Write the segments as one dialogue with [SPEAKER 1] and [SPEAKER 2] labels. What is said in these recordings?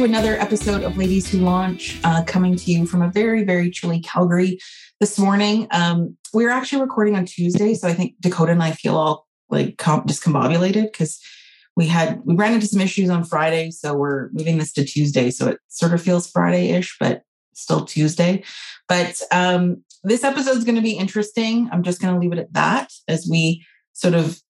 [SPEAKER 1] To another episode of Ladies Who Launch, uh, coming to you from a very, very chilly Calgary this morning. Um, we are actually recording on Tuesday, so I think Dakota and I feel all like com- discombobulated because we had we ran into some issues on Friday, so we're moving this to Tuesday. So it sort of feels Friday-ish, but still Tuesday. But um, this episode is going to be interesting. I'm just going to leave it at that as we sort of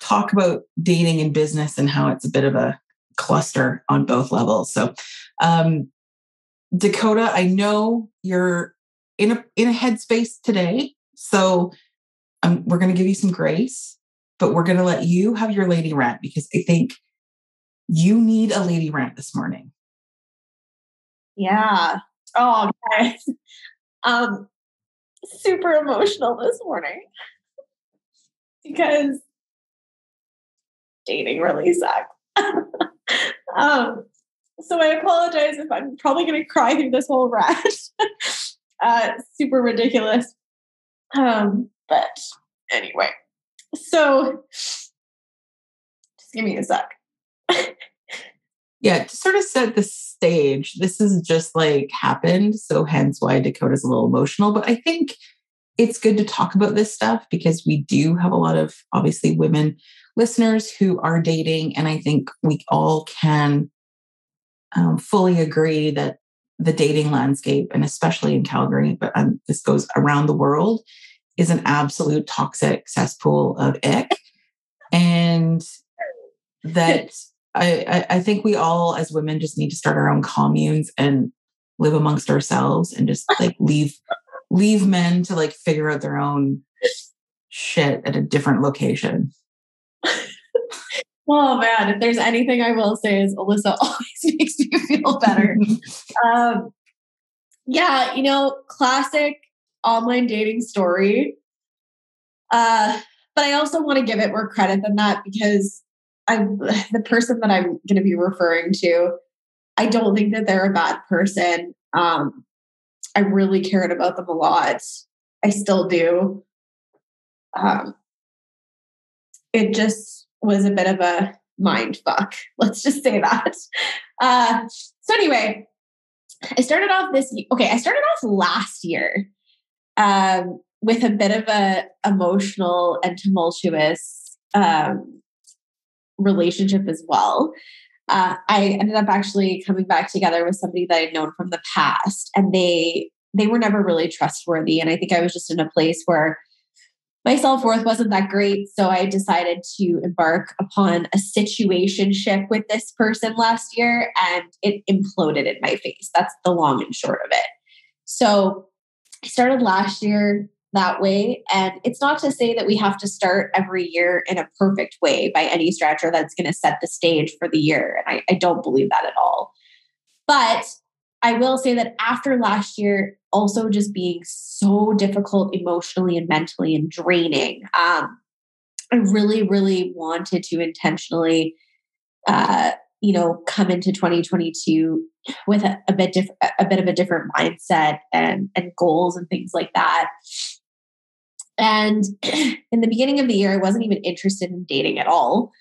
[SPEAKER 1] talk about dating and business and how it's a bit of a cluster on both levels. So, um, Dakota, I know you're in a in a headspace today, so um, we're going to give you some grace, but we're going to let you have your lady rant because I think you need a lady rant this morning.
[SPEAKER 2] Yeah. Oh, guys. Um, super emotional this morning because dating really sucks. um, so I apologize if I'm probably going to cry through this whole rant. uh, super ridiculous. Um, but anyway, so just give me a sec.
[SPEAKER 1] yeah, to sort of set the stage, this is just like happened. So hence why Dakota's a little emotional. But I think it's good to talk about this stuff because we do have a lot of obviously women listeners who are dating. And I think we all can um, fully agree that the dating landscape, and especially in Calgary, but um, this goes around the world, is an absolute toxic cesspool of ick. And that I, I think we all, as women, just need to start our own communes and live amongst ourselves and just like leave leave men to like figure out their own shit at a different location.
[SPEAKER 2] oh man, if there's anything I will say is Alyssa always makes me feel better. um, yeah, you know, classic online dating story. Uh, but I also want to give it more credit than that because I the person that I'm going to be referring to, I don't think that they're a bad person. Um, I really cared about them a lot. I still do. Um, it just was a bit of a mind fuck. Let's just say that. Uh, so anyway, I started off this. Okay, I started off last year um, with a bit of a emotional and tumultuous um, relationship as well. Uh, I ended up actually coming back together with somebody that I'd known from the past, and they they were never really trustworthy. And I think I was just in a place where my self worth wasn't that great. So I decided to embark upon a situation ship with this person last year and it imploded in my face. That's the long and short of it. So I started last year that way. And it's not to say that we have to start every year in a perfect way by any stretch or that's going to set the stage for the year. And I, I don't believe that at all. But I will say that after last year, also just being so difficult emotionally and mentally and draining, um, I really, really wanted to intentionally, uh, you know, come into 2022 with a, a bit different, a bit of a different mindset and and goals and things like that. And in the beginning of the year, I wasn't even interested in dating at all.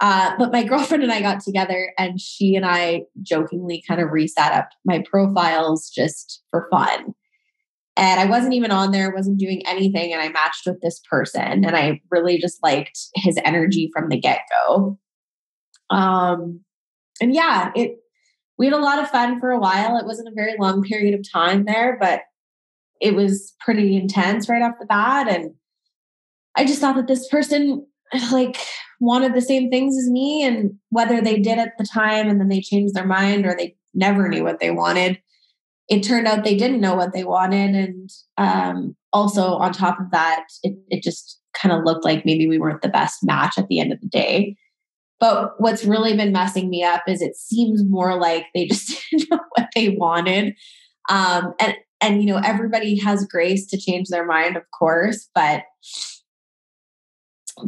[SPEAKER 2] Uh, but my girlfriend and I got together and she and I jokingly kind of reset up my profiles just for fun. And I wasn't even on there, wasn't doing anything. And I matched with this person and I really just liked his energy from the get go. Um, and yeah, it, we had a lot of fun for a while. It wasn't a very long period of time there, but it was pretty intense right off the bat. And I just thought that this person like wanted the same things as me and whether they did at the time and then they changed their mind or they never knew what they wanted it turned out they didn't know what they wanted and um, also on top of that it, it just kind of looked like maybe we weren't the best match at the end of the day But what's really been messing me up is it seems more like they just didn't know what they wanted. Um, and and you know, everybody has grace to change their mind, of course, but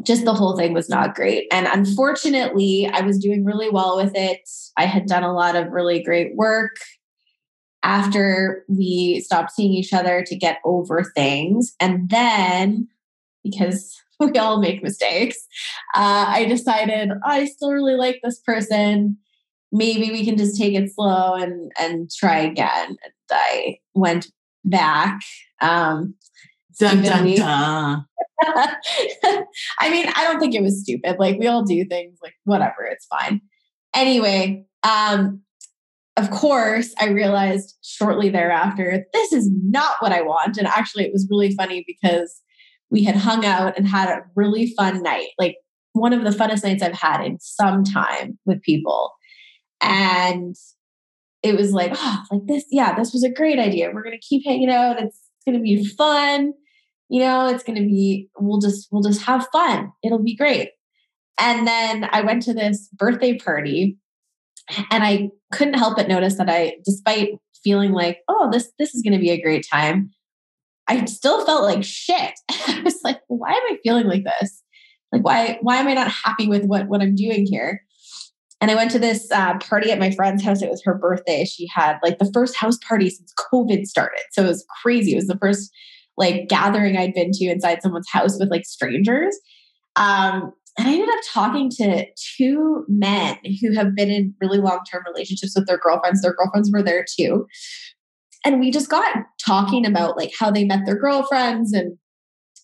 [SPEAKER 2] just the whole thing was not great. And unfortunately, I was doing really well with it. I had done a lot of really great work after we stopped seeing each other to get over things. And then, because we all make mistakes, uh, I decided oh, I still really like this person. Maybe we can just take it slow and and try again. And I went back. Um,
[SPEAKER 1] dun, dun, dun.
[SPEAKER 2] I mean, I don't think it was stupid. Like we all do things like whatever, it's fine. Anyway, um, of course, I realized shortly thereafter, this is not what I want. And actually, it was really funny because we had hung out and had a really fun night, like one of the funnest nights I've had in some time with people. And it was like, oh, like this, yeah, this was a great idea. We're going to keep hanging out. It's going to be fun. You know, it's going to be, we'll just, we'll just have fun. It'll be great. And then I went to this birthday party and I couldn't help but notice that I, despite feeling like, oh, this, this is going to be a great time, I still felt like shit. I was like, why am I feeling like this? Like, why, why am I not happy with what, what I'm doing here? And I went to this uh, party at my friend's house. It was her birthday. She had like the first house party since COVID started. So it was crazy. It was the first like gathering I'd been to inside someone's house with like strangers. Um, and I ended up talking to two men who have been in really long term relationships with their girlfriends. Their girlfriends were there too. And we just got talking about like how they met their girlfriends and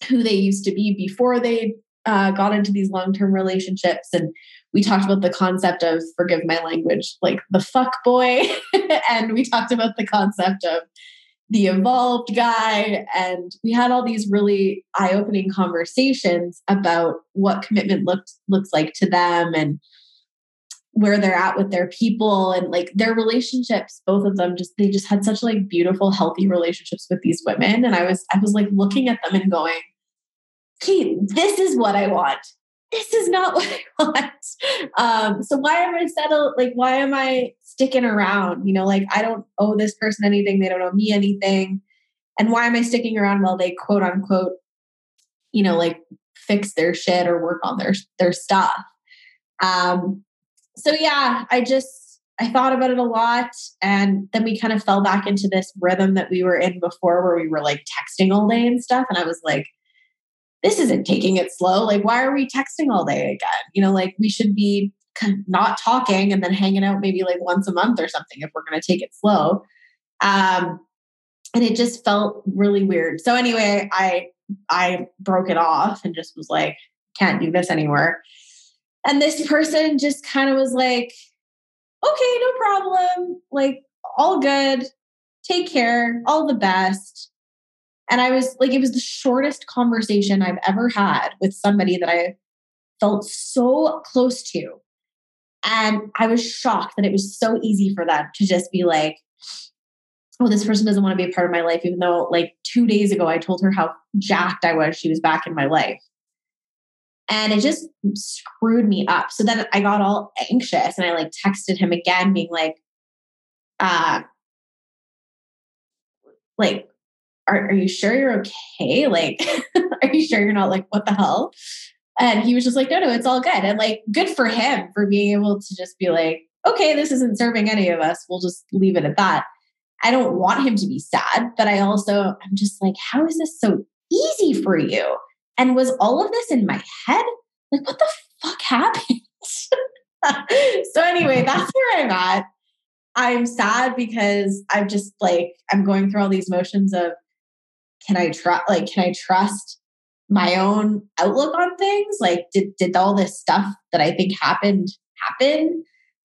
[SPEAKER 2] who they used to be before they uh, got into these long term relationships. And we talked about the concept of forgive my language, like the fuck boy. and we talked about the concept of the evolved guy. And we had all these really eye opening conversations about what commitment looked looks like to them and where they're at with their people and like their relationships both of them just they just had such like beautiful healthy relationships with these women and i was i was like looking at them and going okay this is what i want this is not what I want. Um, so why am I settled? Like, why am I sticking around? You know, like I don't owe this person anything. They don't owe me anything. And why am I sticking around while they quote unquote, you know, like fix their shit or work on their their stuff? Um, so yeah, I just I thought about it a lot, and then we kind of fell back into this rhythm that we were in before, where we were like texting all day and stuff. And I was like, this isn't taking it slow. Like, why are we texting all day again? You know, like we should be not talking and then hanging out maybe like once a month or something if we're going to take it slow. Um, and it just felt really weird. So anyway, I I broke it off and just was like, can't do this anymore. And this person just kind of was like, okay, no problem. Like, all good. Take care. All the best. And I was like, it was the shortest conversation I've ever had with somebody that I felt so close to. And I was shocked that it was so easy for them to just be like, oh, this person doesn't want to be a part of my life, even though like two days ago I told her how jacked I was. She was back in my life. And it just screwed me up. So then I got all anxious and I like texted him again, being like, uh, like, are, are you sure you're okay? Like, are you sure you're not like, what the hell? And he was just like, no, no, it's all good. And like, good for him for being able to just be like, okay, this isn't serving any of us. We'll just leave it at that. I don't want him to be sad, but I also, I'm just like, how is this so easy for you? And was all of this in my head? Like, what the fuck happened? so, anyway, that's where I'm at. I'm sad because I'm just like, I'm going through all these motions of can I trust like can I trust my own outlook on things? Like did did all this stuff that I think happened happen?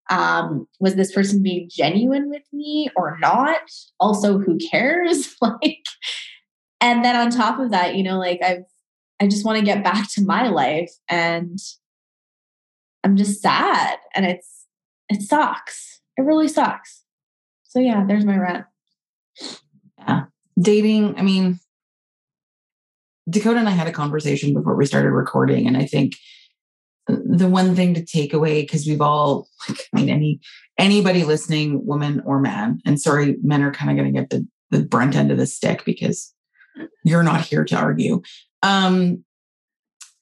[SPEAKER 2] Um, was this person being genuine with me or not? Also, who cares? like, and then on top of that, you know, like I've I just want to get back to my life and I'm just sad and it's it sucks. It really sucks. So yeah, there's my rant.
[SPEAKER 1] Yeah. Dating, I mean, Dakota and I had a conversation before we started recording, and I think the one thing to take away because we've all like i mean any anybody listening woman or man and sorry men are kind of going to get the the brunt end of the stick because you're not here to argue um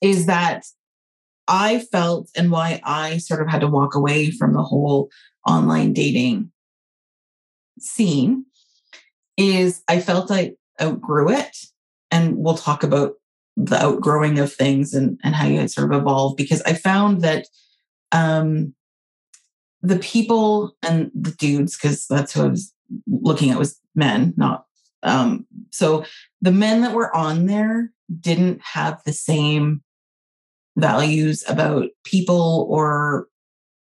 [SPEAKER 1] is that i felt and why i sort of had to walk away from the whole online dating scene is i felt i outgrew it and we'll talk about the outgrowing of things and, and how you sort of evolve because I found that um, the people and the dudes, because that's who I was looking at was men, not um, so the men that were on there didn't have the same values about people or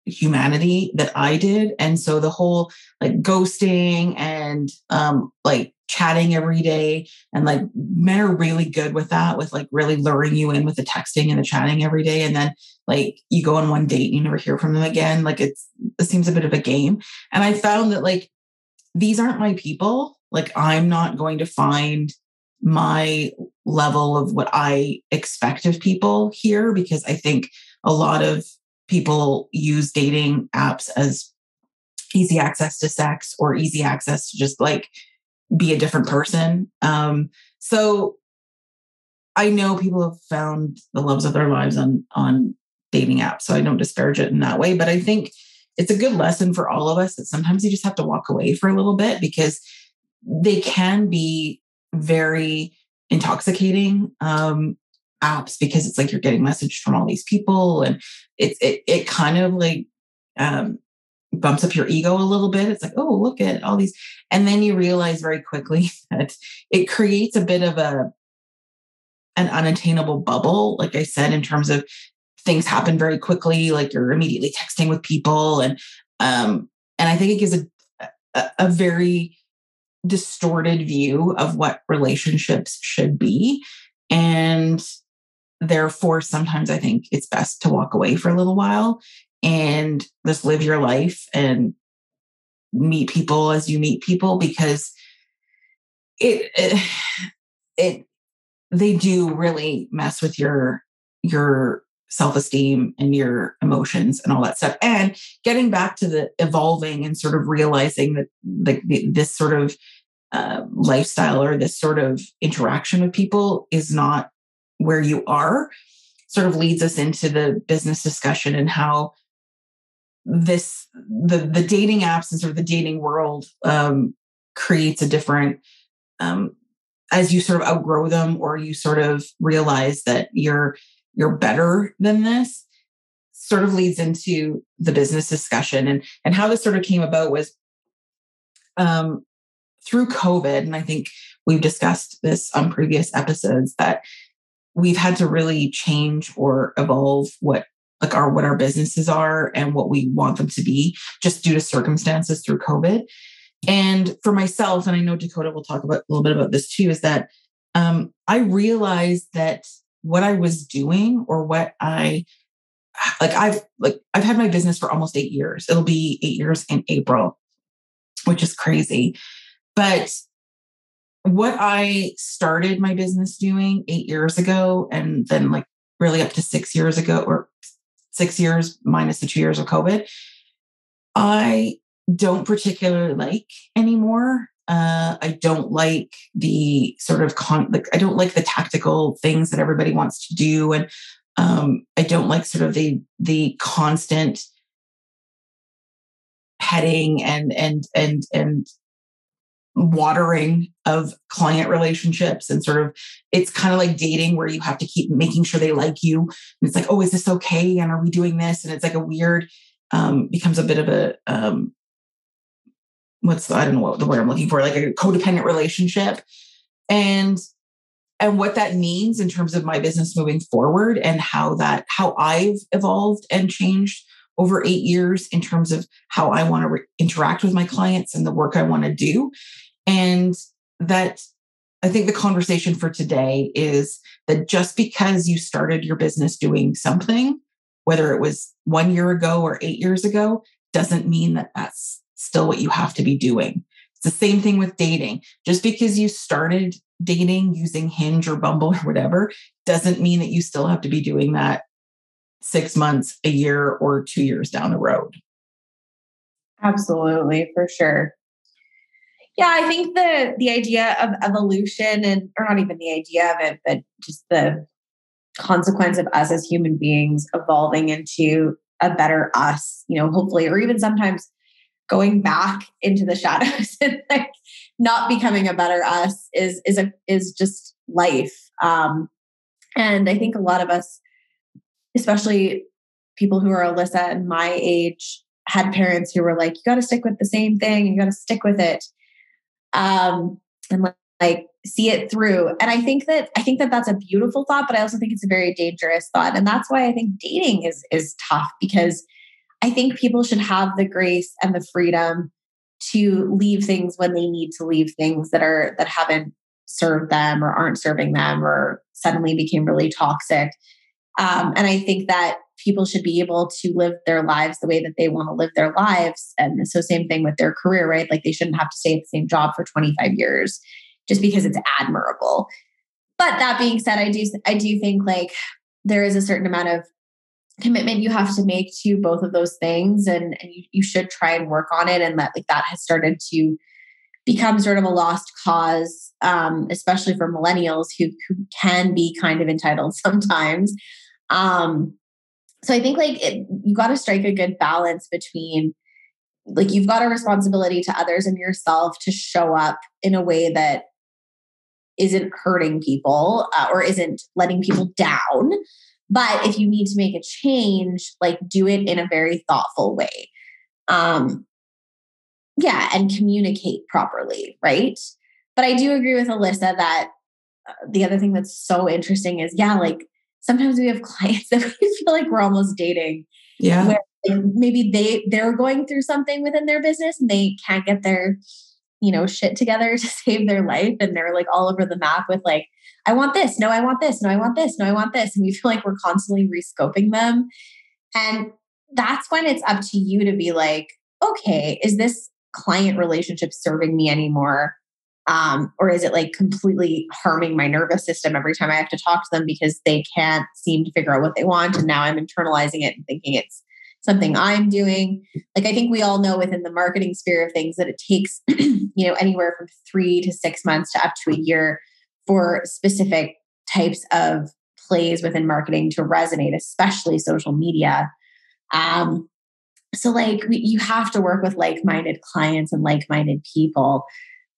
[SPEAKER 1] humanity that I did. And so the whole like ghosting and um like chatting every day and like men are really good with that with like really luring you in with the texting and the chatting every day. And then like you go on one date and you never hear from them again. Like it's it seems a bit of a game. And i found that like these aren't my people. Like i'm not going to find my level of what i expect of people here because i think a lot of people use dating apps as easy access to sex or easy access to just like be a different person. Um, so I know people have found the loves of their lives on on dating apps, so I don't disparage it in that way. But I think it's a good lesson for all of us that sometimes you just have to walk away for a little bit because they can be very intoxicating um, apps because it's like you're getting message from all these people and it it it kind of like um, bumps up your ego a little bit. It's like, oh, look at all these, and then you realize very quickly that it creates a bit of a an unattainable bubble. Like I said, in terms of things happen very quickly, like you're immediately texting with people, and um, and I think it gives a, a, a very distorted view of what relationships should be and therefore sometimes i think it's best to walk away for a little while and just live your life and meet people as you meet people because it, it, it they do really mess with your your self-esteem and your emotions and all that stuff. And getting back to the evolving and sort of realizing that like this sort of uh, lifestyle or this sort of interaction with people is not where you are sort of leads us into the business discussion and how this the the dating apps and sort of the dating world um, creates a different um, as you sort of outgrow them or you sort of realize that you're you're better than this sort of leads into the business discussion. And and how this sort of came about was um, through covid and i think we've discussed this on previous episodes that we've had to really change or evolve what like our what our businesses are and what we want them to be just due to circumstances through covid. And for myself and i know dakota will talk about a little bit about this too is that um, i realized that what i was doing or what i like i've like i've had my business for almost eight years. It'll be eight years in april which is crazy. But what i started my business doing eight years ago and then like really up to six years ago or six years minus the two years of COVID, I don't particularly like anymore. Uh, I don't like the sort of con. Like, I don't like the tactical things that everybody wants to do, and um, I don't like sort of the the constant petting and and and and watering of client relationships and sort of it's kind of like dating where you have to keep making sure they like you. And it's like oh is this okay? And are we doing this? And it's like a weird um becomes a bit of a um what's the, i don't know what the word i'm looking for like a codependent relationship. And and what that means in terms of my business moving forward and how that how i've evolved and changed over eight years in terms of how I want to re- interact with my clients and the work I want to do. And that I think the conversation for today is that just because you started your business doing something, whether it was one year ago or eight years ago, doesn't mean that that's still what you have to be doing. It's the same thing with dating. Just because you started dating using Hinge or Bumble or whatever doesn't mean that you still have to be doing that six months, a year, or two years down the road.
[SPEAKER 2] Absolutely, for sure. Yeah, I think the the idea of evolution and or not even the idea of it, but just the consequence of us as human beings evolving into a better us, you know, hopefully, or even sometimes going back into the shadows and like not becoming a better us is is a is just life. Um, and I think a lot of us, especially people who are Alyssa and my age, had parents who were like, "You got to stick with the same thing. You got to stick with it." Um, and like, like see it through. And I think that I think that that's a beautiful thought, but I also think it's a very dangerous thought. And that's why I think dating is is tough because I think people should have the grace and the freedom to leave things when they need to leave things that are that haven't served them or aren't serving them or suddenly became really toxic. Um, and I think that people should be able to live their lives the way that they want to live their lives. And so, same thing with their career, right? Like they shouldn't have to stay at the same job for 25 years just because it's admirable. But that being said, I do I do think like there is a certain amount of commitment you have to make to both of those things and, and you, you should try and work on it and that like that has started to become sort of a lost cause um, especially for millennials who, who can be kind of entitled sometimes um, so i think like it, you got to strike a good balance between like you've got a responsibility to others and yourself to show up in a way that isn't hurting people uh, or isn't letting people down but if you need to make a change, like do it in a very thoughtful way. Um, yeah, and communicate properly, right? But I do agree with Alyssa that uh, the other thing that's so interesting is, yeah, like sometimes we have clients that we feel like we're almost dating.
[SPEAKER 1] Yeah.
[SPEAKER 2] Where maybe they they're going through something within their business and they can't get their you know shit together to save their life and they're like all over the map with like I want this. No, I want this. No, I want this. No, I want this. And we feel like we're constantly rescoping them. And that's when it's up to you to be like, okay, is this client relationship serving me anymore? Um, or is it like completely harming my nervous system every time I have to talk to them because they can't seem to figure out what they want? And now I'm internalizing it and thinking it's something I'm doing. Like I think we all know within the marketing sphere of things that it takes, you know, anywhere from three to six months to up to a year for specific types of plays within marketing to resonate, especially social media. Um, so, like, we, you have to work with like minded clients and like minded people.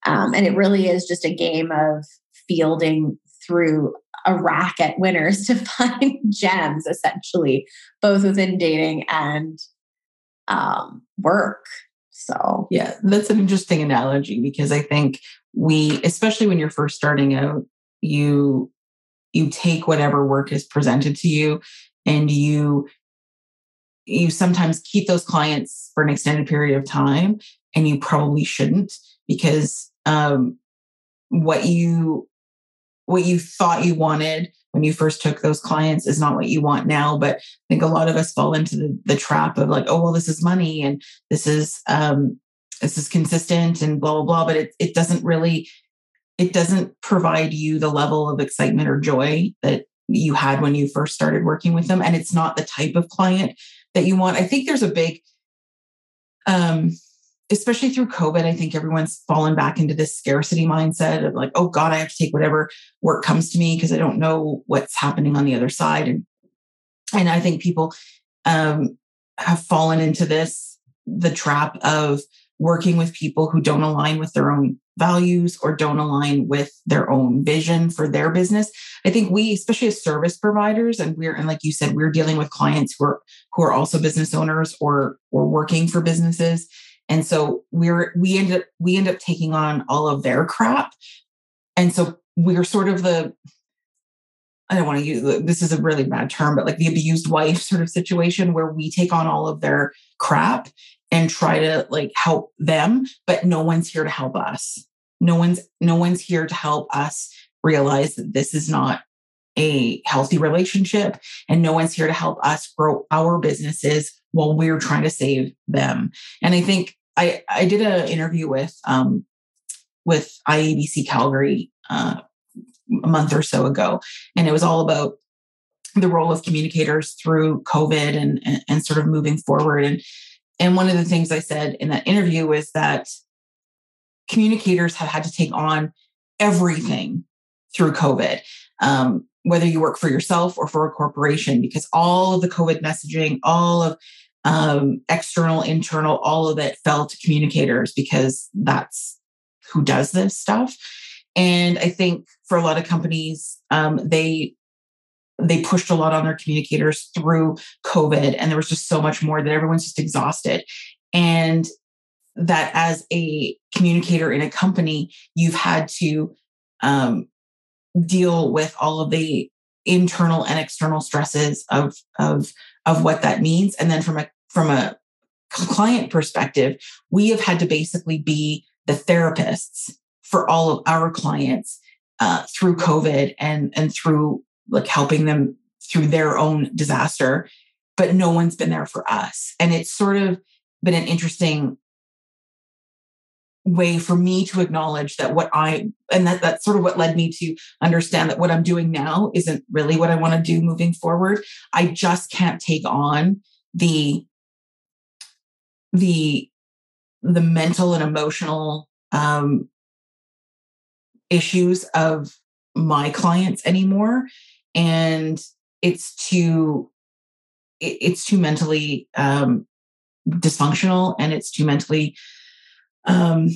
[SPEAKER 2] Um, and it really is just a game of fielding through a rack at winners to find gems, essentially, both within dating and um, work. So,
[SPEAKER 1] yeah, that's an interesting analogy because I think we especially when you're first starting out you you take whatever work is presented to you and you you sometimes keep those clients for an extended period of time and you probably shouldn't because um, what you what you thought you wanted when you first took those clients is not what you want now but i think a lot of us fall into the, the trap of like oh well this is money and this is um, this is consistent and blah blah blah but it, it doesn't really it doesn't provide you the level of excitement or joy that you had when you first started working with them and it's not the type of client that you want. I think there's a big um especially through covid i think everyone's fallen back into this scarcity mindset of like oh god i have to take whatever work comes to me because i don't know what's happening on the other side and and i think people um have fallen into this the trap of working with people who don't align with their own values or don't align with their own vision for their business. I think we, especially as service providers, and we're and like you said, we're dealing with clients who are who are also business owners or or working for businesses. And so we're we end up we end up taking on all of their crap. And so we're sort of the I don't want to use this is a really bad term, but like the abused wife sort of situation where we take on all of their crap and try to like help them but no one's here to help us no one's no one's here to help us realize that this is not a healthy relationship and no one's here to help us grow our businesses while we're trying to save them and i think i i did an interview with um with iabc calgary uh, a month or so ago and it was all about the role of communicators through COVID and, and, and sort of moving forward. And and one of the things I said in that interview was that communicators have had to take on everything through COVID, um, whether you work for yourself or for a corporation, because all of the COVID messaging, all of um, external, internal, all of it fell to communicators because that's who does this stuff. And I think for a lot of companies, um, they they pushed a lot on their communicators through COVID, and there was just so much more that everyone's just exhausted. And that as a communicator in a company, you've had to um, deal with all of the internal and external stresses of of of what that means, and then from a from a client perspective, we have had to basically be the therapists for all of our clients uh, through COVID and and through like helping them through their own disaster, but no one's been there for us. And it's sort of been an interesting way for me to acknowledge that what I and that that's sort of what led me to understand that what I'm doing now isn't really what I want to do moving forward. I just can't take on the the the mental and emotional um, issues of my clients anymore and it's too it's too mentally um, dysfunctional and it's too mentally um,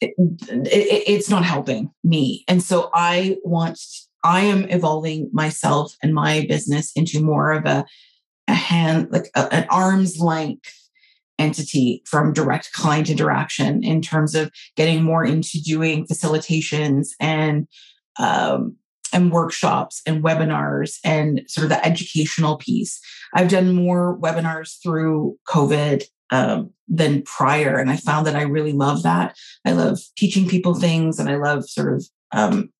[SPEAKER 1] it, it, it's not helping me and so i want i am evolving myself and my business into more of a a hand like a, an arm's length entity from direct client interaction in terms of getting more into doing facilitations and um, and workshops and webinars and sort of the educational piece. I've done more webinars through COVID um, than prior, and I found that I really love that. I love teaching people things, and I love sort of um,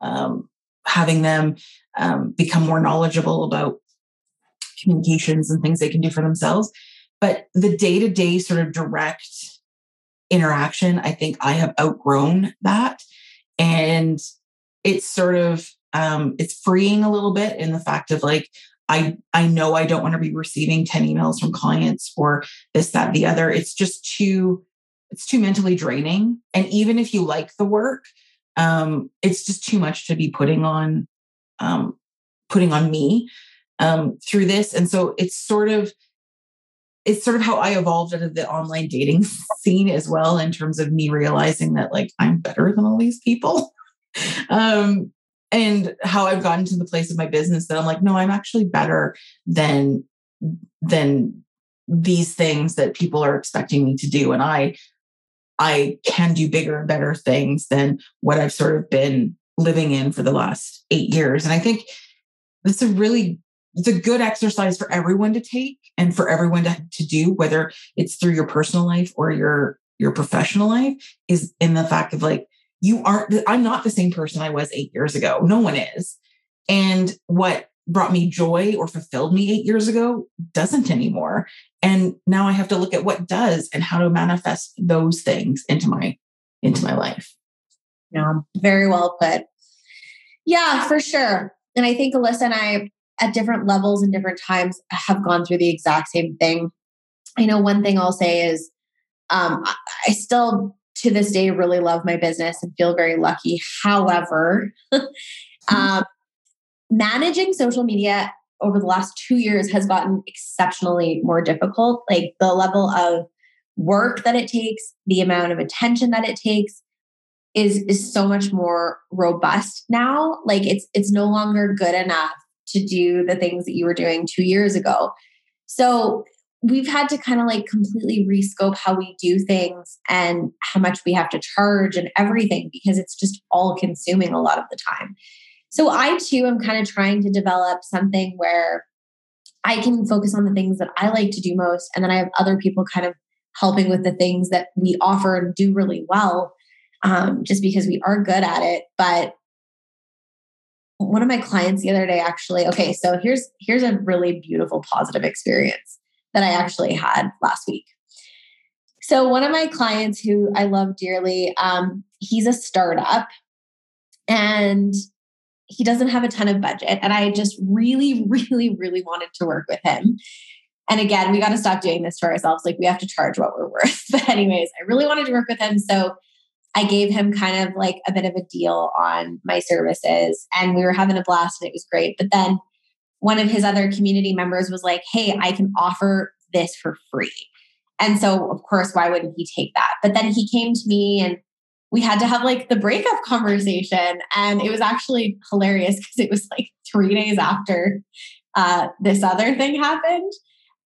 [SPEAKER 1] um having them um, become more knowledgeable about communications and things they can do for themselves. But the day to day sort of direct interaction, I think I have outgrown that. And it's sort of, um, it's freeing a little bit in the fact of like, I, I know I don't want to be receiving 10 emails from clients or this, that, the other. It's just too, it's too mentally draining. And even if you like the work, um, it's just too much to be putting on, um, putting on me um, through this. And so it's sort of it's sort of how I evolved out of the online dating scene as well, in terms of me realizing that like I'm better than all these people. um, and how I've gotten to the place of my business that I'm like, no, I'm actually better than than these things that people are expecting me to do. And I I can do bigger and better things than what I've sort of been living in for the last eight years. And I think it's a really it's a good exercise for everyone to take and for everyone to, to do, whether it's through your personal life or your your professional life, is in the fact of like, you aren't, I'm not the same person I was eight years ago. No one is. And what brought me joy or fulfilled me eight years ago doesn't anymore. And now I have to look at what does and how to manifest those things into my into my life.
[SPEAKER 2] Yeah, very well put. Yeah, for sure. And I think Alyssa and I at different levels and different times have gone through the exact same thing. I know one thing I'll say is um, I still to this day really love my business and feel very lucky. However, um, managing social media over the last two years has gotten exceptionally more difficult. Like the level of work that it takes, the amount of attention that it takes is is so much more robust now. Like it's it's no longer good enough to do the things that you were doing two years ago. So we've had to kind of like completely rescope how we do things and how much we have to charge and everything because it's just all consuming a lot of the time. So I too am kind of trying to develop something where I can focus on the things that I like to do most. And then I have other people kind of helping with the things that we offer and do really well, um, just because we are good at it. But one of my clients the other day actually okay so here's here's a really beautiful positive experience that i actually had last week so one of my clients who i love dearly um, he's a startup and he doesn't have a ton of budget. And I just really, really, really wanted to work with him. And again, we got to stop doing this to ourselves. Like we have to charge what we're worth. But, anyways, I really wanted to work with him. So I gave him kind of like a bit of a deal on my services and we were having a blast and it was great. But then one of his other community members was like, Hey, I can offer this for free. And so, of course, why wouldn't he take that? But then he came to me and we had to have like the breakup conversation. And it was actually hilarious because it was like three days after uh, this other thing happened.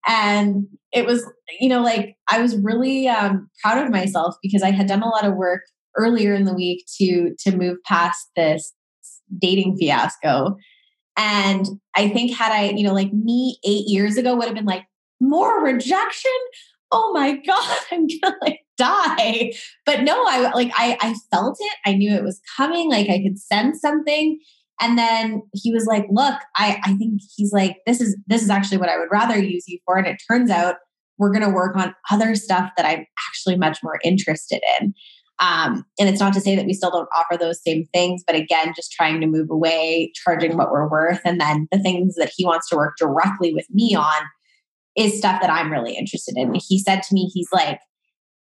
[SPEAKER 2] And it was, you know, like I was really um, proud of myself because I had done a lot of work earlier in the week to to move past this dating fiasco. And I think had I, you know, like me eight years ago would have been like, more rejection? Oh my God, I'm gonna like die. But no, I like I I felt it. I knew it was coming. Like I could sense something. And then he was like, look, I, I think he's like, this is this is actually what I would rather use you for. And it turns out we're gonna work on other stuff that I'm actually much more interested in. Um, and it's not to say that we still don't offer those same things, but again, just trying to move away, charging what we're worth. And then the things that he wants to work directly with me on is stuff that I'm really interested in. He said to me, he's like,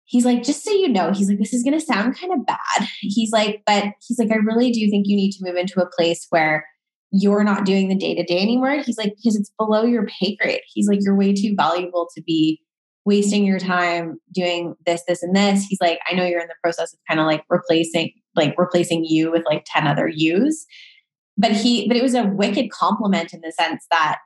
[SPEAKER 2] he's like, just so you know, he's like, this is going to sound kind of bad. He's like, but he's like, I really do think you need to move into a place where you're not doing the day to day anymore. He's like, because it's below your pay grade. He's like, you're way too valuable to be wasting your time doing this, this, and this. He's like, I know you're in the process of kind of like replacing, like replacing you with like 10 other yous. But he, but it was a wicked compliment in the sense that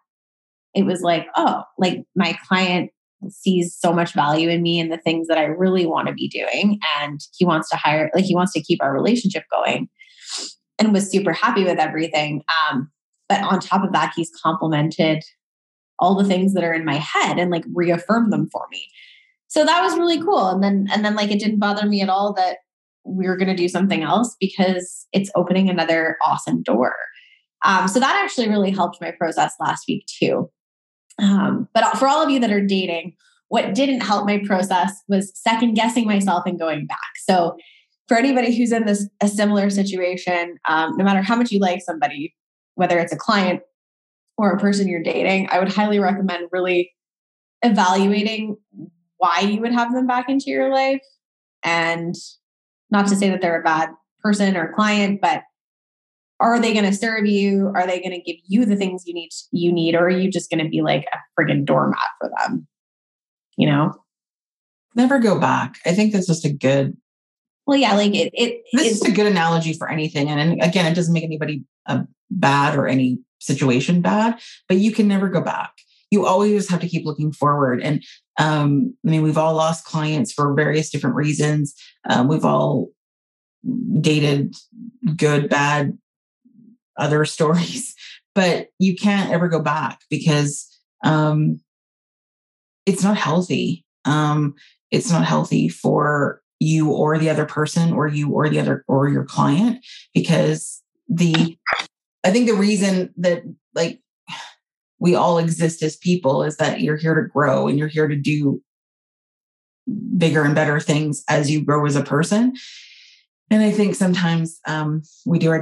[SPEAKER 2] it was like, oh, like my client sees so much value in me and the things that I really want to be doing. And he wants to hire, like, he wants to keep our relationship going and was super happy with everything. Um, but on top of that, he's complimented all the things that are in my head and like reaffirm them for me. So that was really cool. And then, and then like it didn't bother me at all that we were going to do something else because it's opening another awesome door. Um, so that actually really helped my process last week too. Um, but for all of you that are dating, what didn't help my process was second guessing myself and going back. So for anybody who's in this a similar situation, um, no matter how much you like somebody, whether it's a client or a person you're dating, I would highly recommend really evaluating why you would have them back into your life. And not to say that they're a bad person or client, but are they going to serve you? Are they going to give you the things you need you need, or are you just going to be like a friggin' doormat for them? You know,
[SPEAKER 1] never go back. I think that's just a good.
[SPEAKER 2] Well, yeah, like it. it
[SPEAKER 1] this is a good analogy for anything, and, and again, it doesn't make anybody uh, bad or any situation bad, but you can never go back. You always have to keep looking forward. And um, I mean, we've all lost clients for various different reasons. Um, we've all dated good, bad, other stories, but you can't ever go back because um, it's not healthy. Um, it's not healthy for you or the other person or you or the other or your client because the I think the reason that like we all exist as people is that you're here to grow and you're here to do bigger and better things as you grow as a person. And I think sometimes um, we do our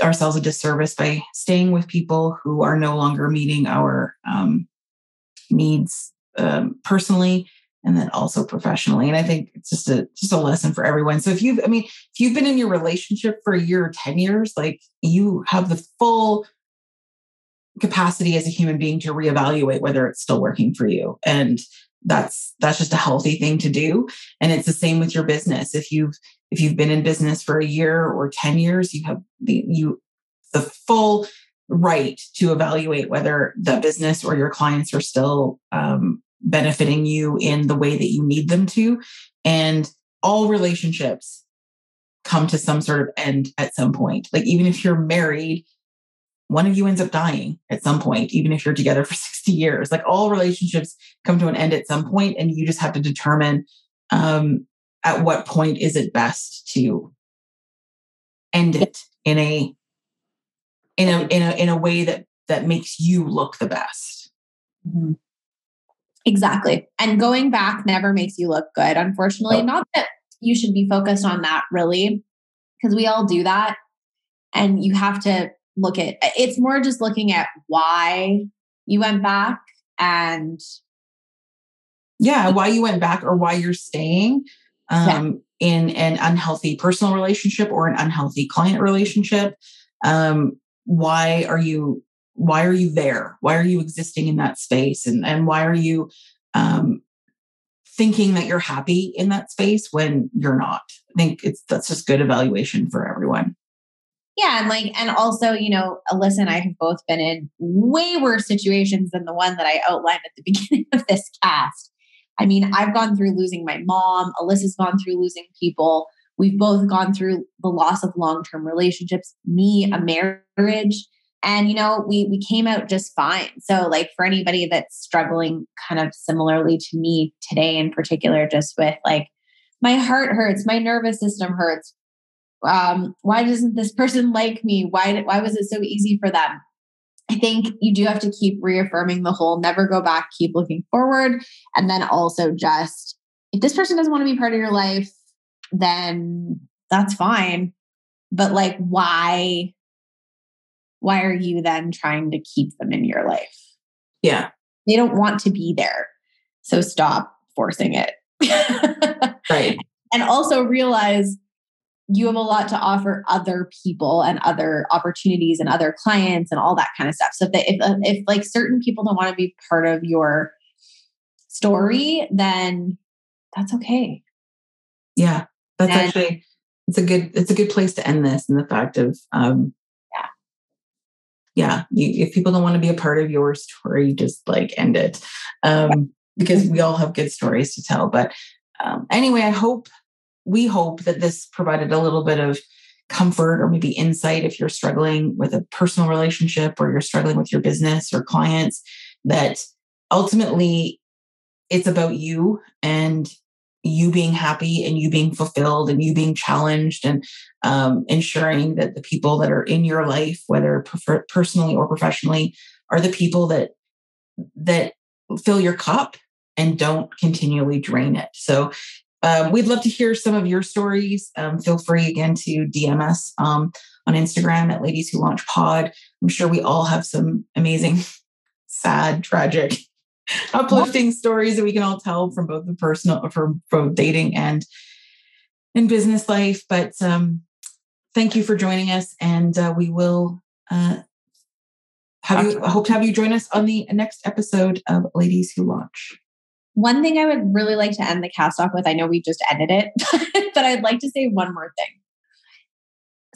[SPEAKER 1] ourselves a disservice by staying with people who are no longer meeting our um, needs um, personally and then also professionally. And I think it's just a just a lesson for everyone. So if you've, I mean, if you've been in your relationship for a year or 10 years, like you have the full capacity as a human being to reevaluate whether it's still working for you. And that's that's just a healthy thing to do. And it's the same with your business. If you've if you've been in business for a year or 10 years, you have the you the full right to evaluate whether the business or your clients are still um, benefiting you in the way that you need them to. And all relationships come to some sort of end at some point. Like, even if you're married, one of you ends up dying at some point, even if you're together for 60 years. Like, all relationships come to an end at some point, and you just have to determine um, at what point is it best to end it in a in a in a in a way that that makes you look the best
[SPEAKER 2] mm-hmm. Exactly and going back never makes you look good unfortunately oh. not that you should be focused on that really because we all do that And you have to look at it's more just looking at why you went back and
[SPEAKER 1] yeah why you went back or why you're staying um, yeah. in an unhealthy personal relationship or an unhealthy client relationship um, why are you why are you there? Why are you existing in that space? And and why are you um, thinking that you're happy in that space when you're not? I think it's that's just good evaluation for everyone.
[SPEAKER 2] Yeah and like and also you know alyssa and i have both been in way worse situations than the one that i outlined at the beginning of this cast. I mean i've gone through losing my mom alyssa's gone through losing people. We've both gone through the loss of long-term relationships me a marriage and you know we we came out just fine. So like for anybody that's struggling kind of similarly to me today in particular just with like my heart hurts my nervous system hurts. Um why doesn't this person like me? Why why was it so easy for them? I think you do have to keep reaffirming the whole never go back keep looking forward. And then also just if this person doesn't want to be part of your life then that's fine. But like why why are you then trying to keep them in your life?
[SPEAKER 1] Yeah.
[SPEAKER 2] They don't want to be there. So stop forcing it.
[SPEAKER 1] right.
[SPEAKER 2] And also realize you have a lot to offer other people and other opportunities and other clients and all that kind of stuff. So if, if, if like certain people don't want to be part of your story, then that's okay.
[SPEAKER 1] Yeah, that's and, actually it's a good it's a good place to end this. And the fact of um, yeah, you, if people don't want to be a part of your story, just like end it um, because we all have good stories to tell. But um, anyway, I hope, we hope that this provided a little bit of comfort or maybe insight if you're struggling with a personal relationship or you're struggling with your business or clients, that ultimately it's about you and you being happy and you being fulfilled and you being challenged and um, ensuring that the people that are in your life whether prefer- personally or professionally are the people that that fill your cup and don't continually drain it. So um, we'd love to hear some of your stories. Um, feel free again to dm us um, on instagram at ladies who launch pod. I'm sure we all have some amazing sad tragic uplifting stories that we can all tell from both the personal from both dating and in business life. But um thank you for joining us and uh, we will uh have you hope to have you join us on the next episode of ladies who launch.
[SPEAKER 2] One thing i would really like to end the cast off with i know we just ended it but i'd like to say one more thing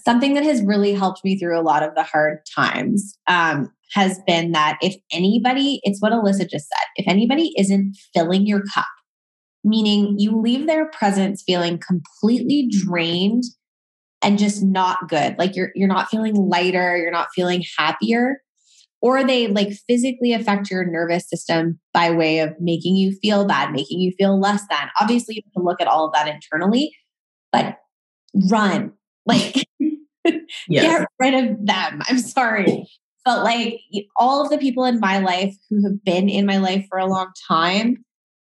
[SPEAKER 2] something that has really helped me through a lot of the hard times um, has been that if anybody, it's what Alyssa just said, if anybody isn't filling your cup, meaning you leave their presence feeling completely drained and just not good, like you're you're not feeling lighter, you're not feeling happier, or they like physically affect your nervous system by way of making you feel bad, making you feel less than. Obviously, you have to look at all of that internally, but run. Like. get rid of them. I'm sorry. But like all of the people in my life who have been in my life for a long time,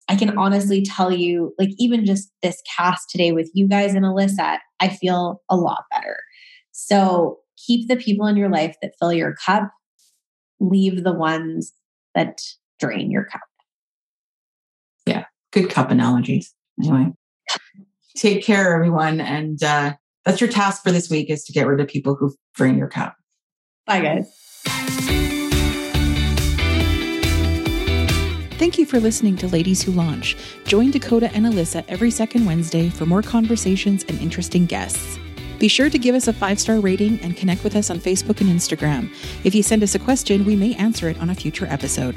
[SPEAKER 2] I can honestly tell you, like, even just this cast today with you guys and Alyssa, I feel a lot better. So keep the people in your life that fill your cup, leave the ones that drain your cup.
[SPEAKER 1] Yeah, good cup analogies. Anyway, take care, everyone. And uh, that's your task for this week is to get rid of people who drain your cup.
[SPEAKER 2] Bye, guys.
[SPEAKER 3] Thank you for listening to Ladies Who Launch. Join Dakota and Alyssa every second Wednesday for more conversations and interesting guests. Be sure to give us a five star rating and connect with us on Facebook and Instagram. If you send us a question, we may answer it on a future episode.